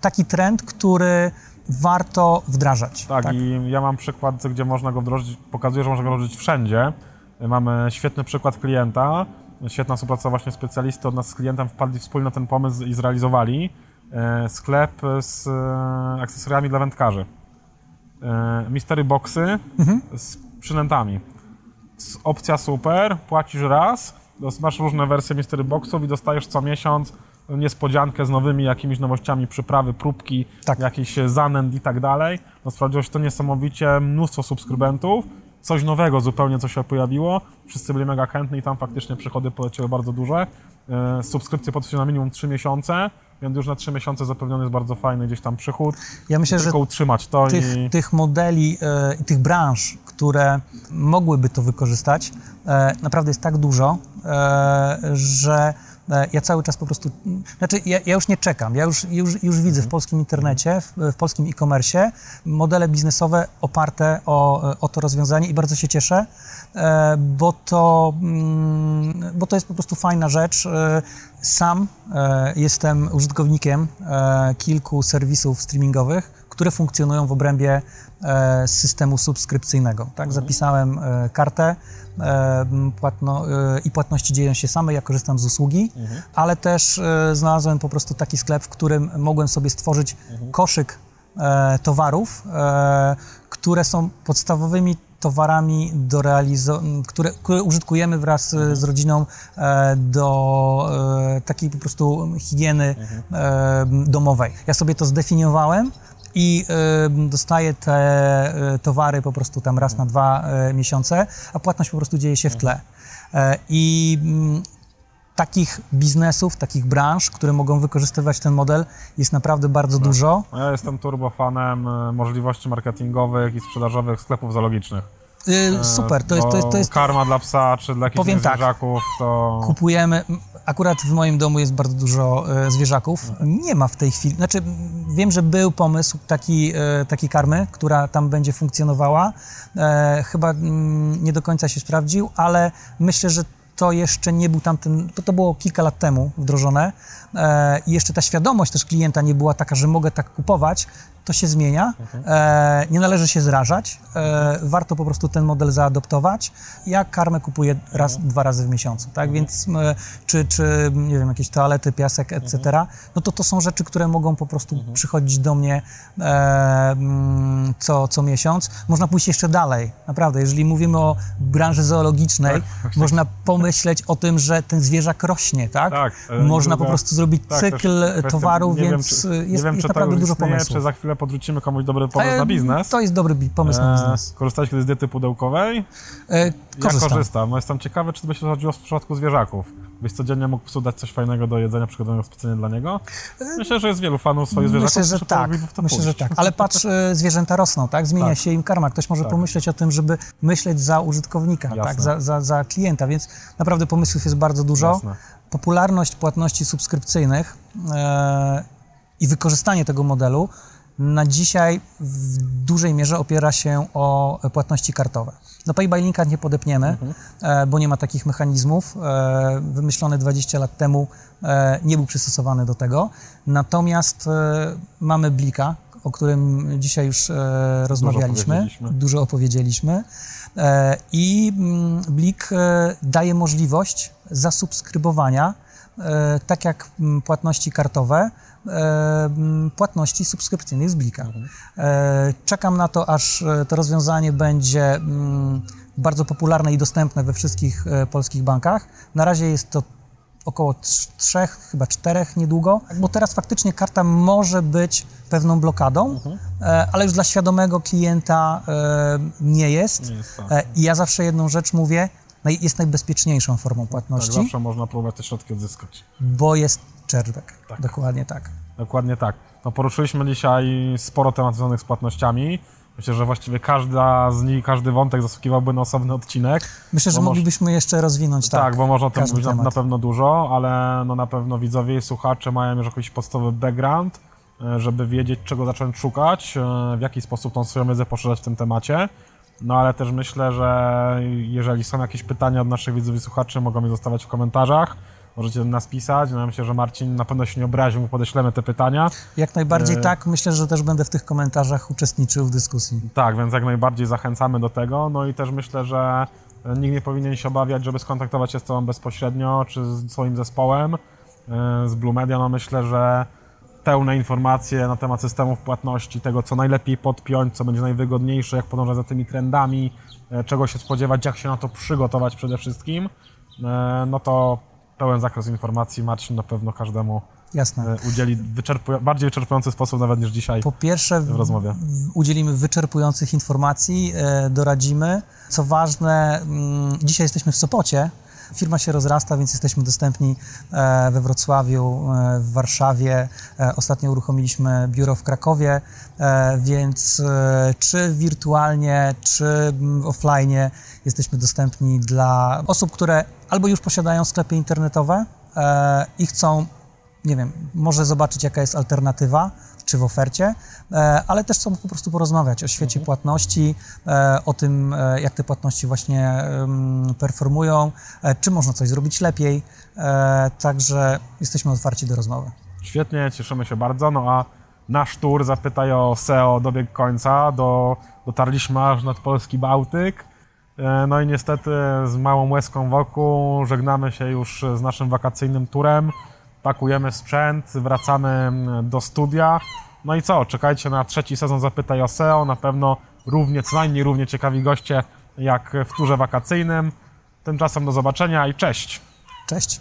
[SPEAKER 2] taki trend, który warto wdrażać.
[SPEAKER 1] Tak, i ja mam przykład, gdzie można go wdrożyć, pokazuję, że można go wdrożyć wszędzie. Mamy świetny przykład klienta, świetna współpraca właśnie specjalisty od nas z klientem wpadli wspólnie na ten pomysł i zrealizowali sklep z e, akcesoriami dla wędkarzy. E, Mystery boxy z przynętami. Opcja super, płacisz raz, masz różne wersje mystery boxów i dostajesz co miesiąc niespodziankę z nowymi jakimiś nowościami, przyprawy, próbki,
[SPEAKER 2] Tak.
[SPEAKER 1] jakiś zanęt i tak dalej. No sprawdziło się to niesamowicie, mnóstwo subskrybentów, coś nowego zupełnie, co się pojawiło. Wszyscy byli mega chętni i tam faktycznie przychody poleciały bardzo duże. E, Subskrypcje podwyższyły na minimum 3 miesiące, więc już na 3 miesiące zapewniony jest bardzo fajny gdzieś tam przychód.
[SPEAKER 2] Ja myślę, że
[SPEAKER 1] Tylko utrzymać to
[SPEAKER 2] tych,
[SPEAKER 1] i...
[SPEAKER 2] tych modeli e, i tych branż, które mogłyby to wykorzystać, e, naprawdę jest tak dużo, e, że ja cały czas po prostu, znaczy ja, ja już nie czekam, ja już, już, już widzę w polskim internecie, w, w polskim e-commerce modele biznesowe oparte o, o to rozwiązanie i bardzo się cieszę, bo to, mm, bo to jest po prostu fajna rzecz. Sam e, jestem użytkownikiem e, kilku serwisów streamingowych, które funkcjonują w obrębie e, systemu subskrypcyjnego. Tak? Zapisałem e, kartę płatno, i płatności dzieją się same, ja korzystam z usługi, ale też znalazłem po prostu taki sklep, w którym mogłem sobie stworzyć koszyk e, towarów, które są podstawowymi towarami do realizo- które, które użytkujemy wraz e, z rodziną e, do e, takiej po prostu higieny e, domowej. Ja sobie to zdefiniowałem i dostaję te towary po prostu tam raz na dwa miesiące, a płatność po prostu dzieje się w tle. I mm, takich biznesów, takich branż, które mogą wykorzystywać ten model jest naprawdę bardzo dużo.
[SPEAKER 1] Ja jestem turbofanem e, możliwości marketingowych i sprzedażowych sklepów zoologicznych.
[SPEAKER 2] Y, Super, to jest, to jest, to jest
[SPEAKER 1] Karma dla psa czy dla jakichś
[SPEAKER 2] Powiem tak.
[SPEAKER 1] zwierzaków, to...
[SPEAKER 2] kupujemy. Akurat w moim domu jest bardzo dużo e, zwierzaków. Nie ma w tej chwili. Znaczy, wiem, że był pomysł taki, e, takiej karmy, która tam będzie funkcjonowała. E, chyba mm, nie do końca się sprawdził, ale myślę, że to jeszcze nie był tamten, to, to było kilka lat temu wdrożone i jeszcze ta świadomość też klienta nie była taka, że mogę tak kupować, to się zmienia. E, nie należy się zrażać, e, warto po prostu ten model zaadoptować. Ja karmę kupuję raz, dwa razy w miesiącu, tak, więc m, czy, czy, nie wiem, jakieś toalety, piasek, etc., no to to są rzeczy, które mogą po prostu przychodzić do mnie e, co, co miesiąc. Można pójść jeszcze dalej, naprawdę, jeżeli mówimy o branży zoologicznej, można pomyśleć myśleć o tym, że ten zwierzak rośnie, tak?
[SPEAKER 1] Tak, e,
[SPEAKER 2] Można po prostu zrobić
[SPEAKER 1] tak,
[SPEAKER 2] cykl towaru,
[SPEAKER 1] nie wiem,
[SPEAKER 2] więc
[SPEAKER 1] czy-
[SPEAKER 2] y, jest,
[SPEAKER 1] nie wiem,
[SPEAKER 2] jest
[SPEAKER 1] czy
[SPEAKER 2] naprawdę dużo
[SPEAKER 1] istnieje,
[SPEAKER 2] pomysłów.
[SPEAKER 1] czy za chwilę podrzucimy komuś dobry pomysł
[SPEAKER 2] E,
[SPEAKER 1] na biznes.
[SPEAKER 2] To jest dobry pomysł na
[SPEAKER 1] E,
[SPEAKER 2] biznes.
[SPEAKER 1] Korzystałeś kiedyś z diety pudełkowej?
[SPEAKER 2] E,
[SPEAKER 1] Ja
[SPEAKER 2] korzystam.
[SPEAKER 1] korzystam. No jestem ciekawy, czy to by się chodziło w przypadku zwierzaków. Byś codziennie mógł psu dać coś fajnego do jedzenia, przygotowanego specjalnie dla niego? Myślę, że jest wielu fanów swoich zwierzaków,
[SPEAKER 2] Myślę, że tak. Myślę, że tak. Ale patrz, e, zwierzęta rosną, tak? Zmienia
[SPEAKER 1] Tak.
[SPEAKER 2] się im karma. Ktoś może
[SPEAKER 1] Tak.
[SPEAKER 2] pomyśleć o tym, żeby myśleć za użytkownika,
[SPEAKER 1] Jasne.
[SPEAKER 2] tak? Za, za, za klienta, więc naprawdę pomysłów jest bardzo dużo.
[SPEAKER 1] Jasne.
[SPEAKER 2] Popularność płatności subskrypcyjnych e, i wykorzystanie tego modelu na dzisiaj w dużej mierze opiera się o płatności kartowe. No Pay by Linka nie podepniemy, e, bo nie ma takich mechanizmów. E, wymyślony 20 lat temu nie był przystosowany do tego. Natomiast mamy Blika, o którym dzisiaj już rozmawialiśmy,
[SPEAKER 1] opowiedzieliśmy.
[SPEAKER 2] dużo opowiedzieliśmy. I mm, Blik daje możliwość zasubskrybowania, e, tak jak mm, płatności kartowe, e, mm, płatności subskrypcyjnych z Blika. E, Czekam na to, aż to rozwiązanie będzie mm, bardzo popularne i dostępne we wszystkich polskich bankach. Na razie jest to około trz- trzech, chyba czterech niedługo, bo teraz faktycznie karta może być pewną blokadą, e, ale już dla świadomego klienta nie jest.
[SPEAKER 1] Nie jest tak.
[SPEAKER 2] I ja zawsze jedną rzecz mówię, naj- jest najbezpieczniejszą formą
[SPEAKER 1] Tak,
[SPEAKER 2] płatności,
[SPEAKER 1] zawsze można próbować te środki odzyskać.
[SPEAKER 2] bo jest chargeback.
[SPEAKER 1] Tak.
[SPEAKER 2] Dokładnie tak.
[SPEAKER 1] Dokładnie tak. No, poruszyliśmy dzisiaj sporo tematów związanych z płatnościami. Myślę, że właściwie każda z nich, każdy wątek zasługiwałby na osobny odcinek.
[SPEAKER 2] Myślę, że
[SPEAKER 1] Bo może-
[SPEAKER 2] moglibyśmy jeszcze rozwinąć tak.
[SPEAKER 1] Tak, bo można o tym mówić na, na pewno dużo, ale no na pewno widzowie i słuchacze mają już jakiś podstawowy background, e, żeby wiedzieć, czego zacząć szukać, e, w jaki sposób tą swoją wiedzę poszerzać w tym temacie. No ale też myślę, że jeżeli są jakieś pytania od naszych widzów i słuchaczy, mogą je zostawiać w komentarzach. Możecie do nas pisać. No, ja myślę, że Marcin na pewno się nie obraził, mu podeślemy te pytania.
[SPEAKER 2] Jak najbardziej
[SPEAKER 1] E,
[SPEAKER 2] tak. Myślę, że też będę w tych komentarzach uczestniczył w dyskusji.
[SPEAKER 1] Tak, więc jak najbardziej zachęcamy do tego. No i też myślę, że nikt nie powinien się obawiać, żeby skontaktować się z Tobą bezpośrednio, czy z swoim zespołem, e, z Blue Media. No myślę, że pełne informacje na temat systemów płatności, tego co najlepiej podpiąć, co będzie najwygodniejsze, jak podążać za tymi trendami, e, czego się spodziewać, jak się na to przygotować przede wszystkim, e, no to pełen zakres informacji Marcin na pewno każdemu
[SPEAKER 2] Jasne.
[SPEAKER 1] e, udzieli wyczerpuj- bardziej wyczerpujący sposób nawet niż dzisiaj.
[SPEAKER 2] Po pierwsze,
[SPEAKER 1] w rozmowie.
[SPEAKER 2] udzielimy wyczerpujących informacji, doradzimy. Co ważne, mm, dzisiaj jesteśmy w Sopocie. Firma się rozrasta, więc jesteśmy dostępni e, we Wrocławiu, e, w Warszawie. E, Ostatnio uruchomiliśmy biuro w Krakowie, więc czy wirtualnie, czy mm, offline jesteśmy dostępni dla osób, które albo już posiadają sklepy internetowe i chcą nie wiem, może zobaczyć, jaka jest alternatywa, czy w ofercie, e, ale też chcą po prostu porozmawiać o świecie płatności, e, o tym, e, jak te płatności właśnie performują, czy można coś zrobić lepiej. Także jesteśmy otwarci do rozmowy.
[SPEAKER 1] Świetnie, cieszymy się bardzo. No a nasz tour Zapytaj o SEO dobiegł końca. Do, dotarliśmy aż nad polski Bałtyk. No i niestety z małą łezką wokół żegnamy się już z naszym wakacyjnym turem. Pakujemy sprzęt, wracamy mm, do studia. No i co? Czekajcie na trzeci sezon Zapytaj o SEO. Na pewno równie, co najmniej równie ciekawi goście jak w turze wakacyjnym. Tymczasem do zobaczenia i cześć!
[SPEAKER 2] Cześć!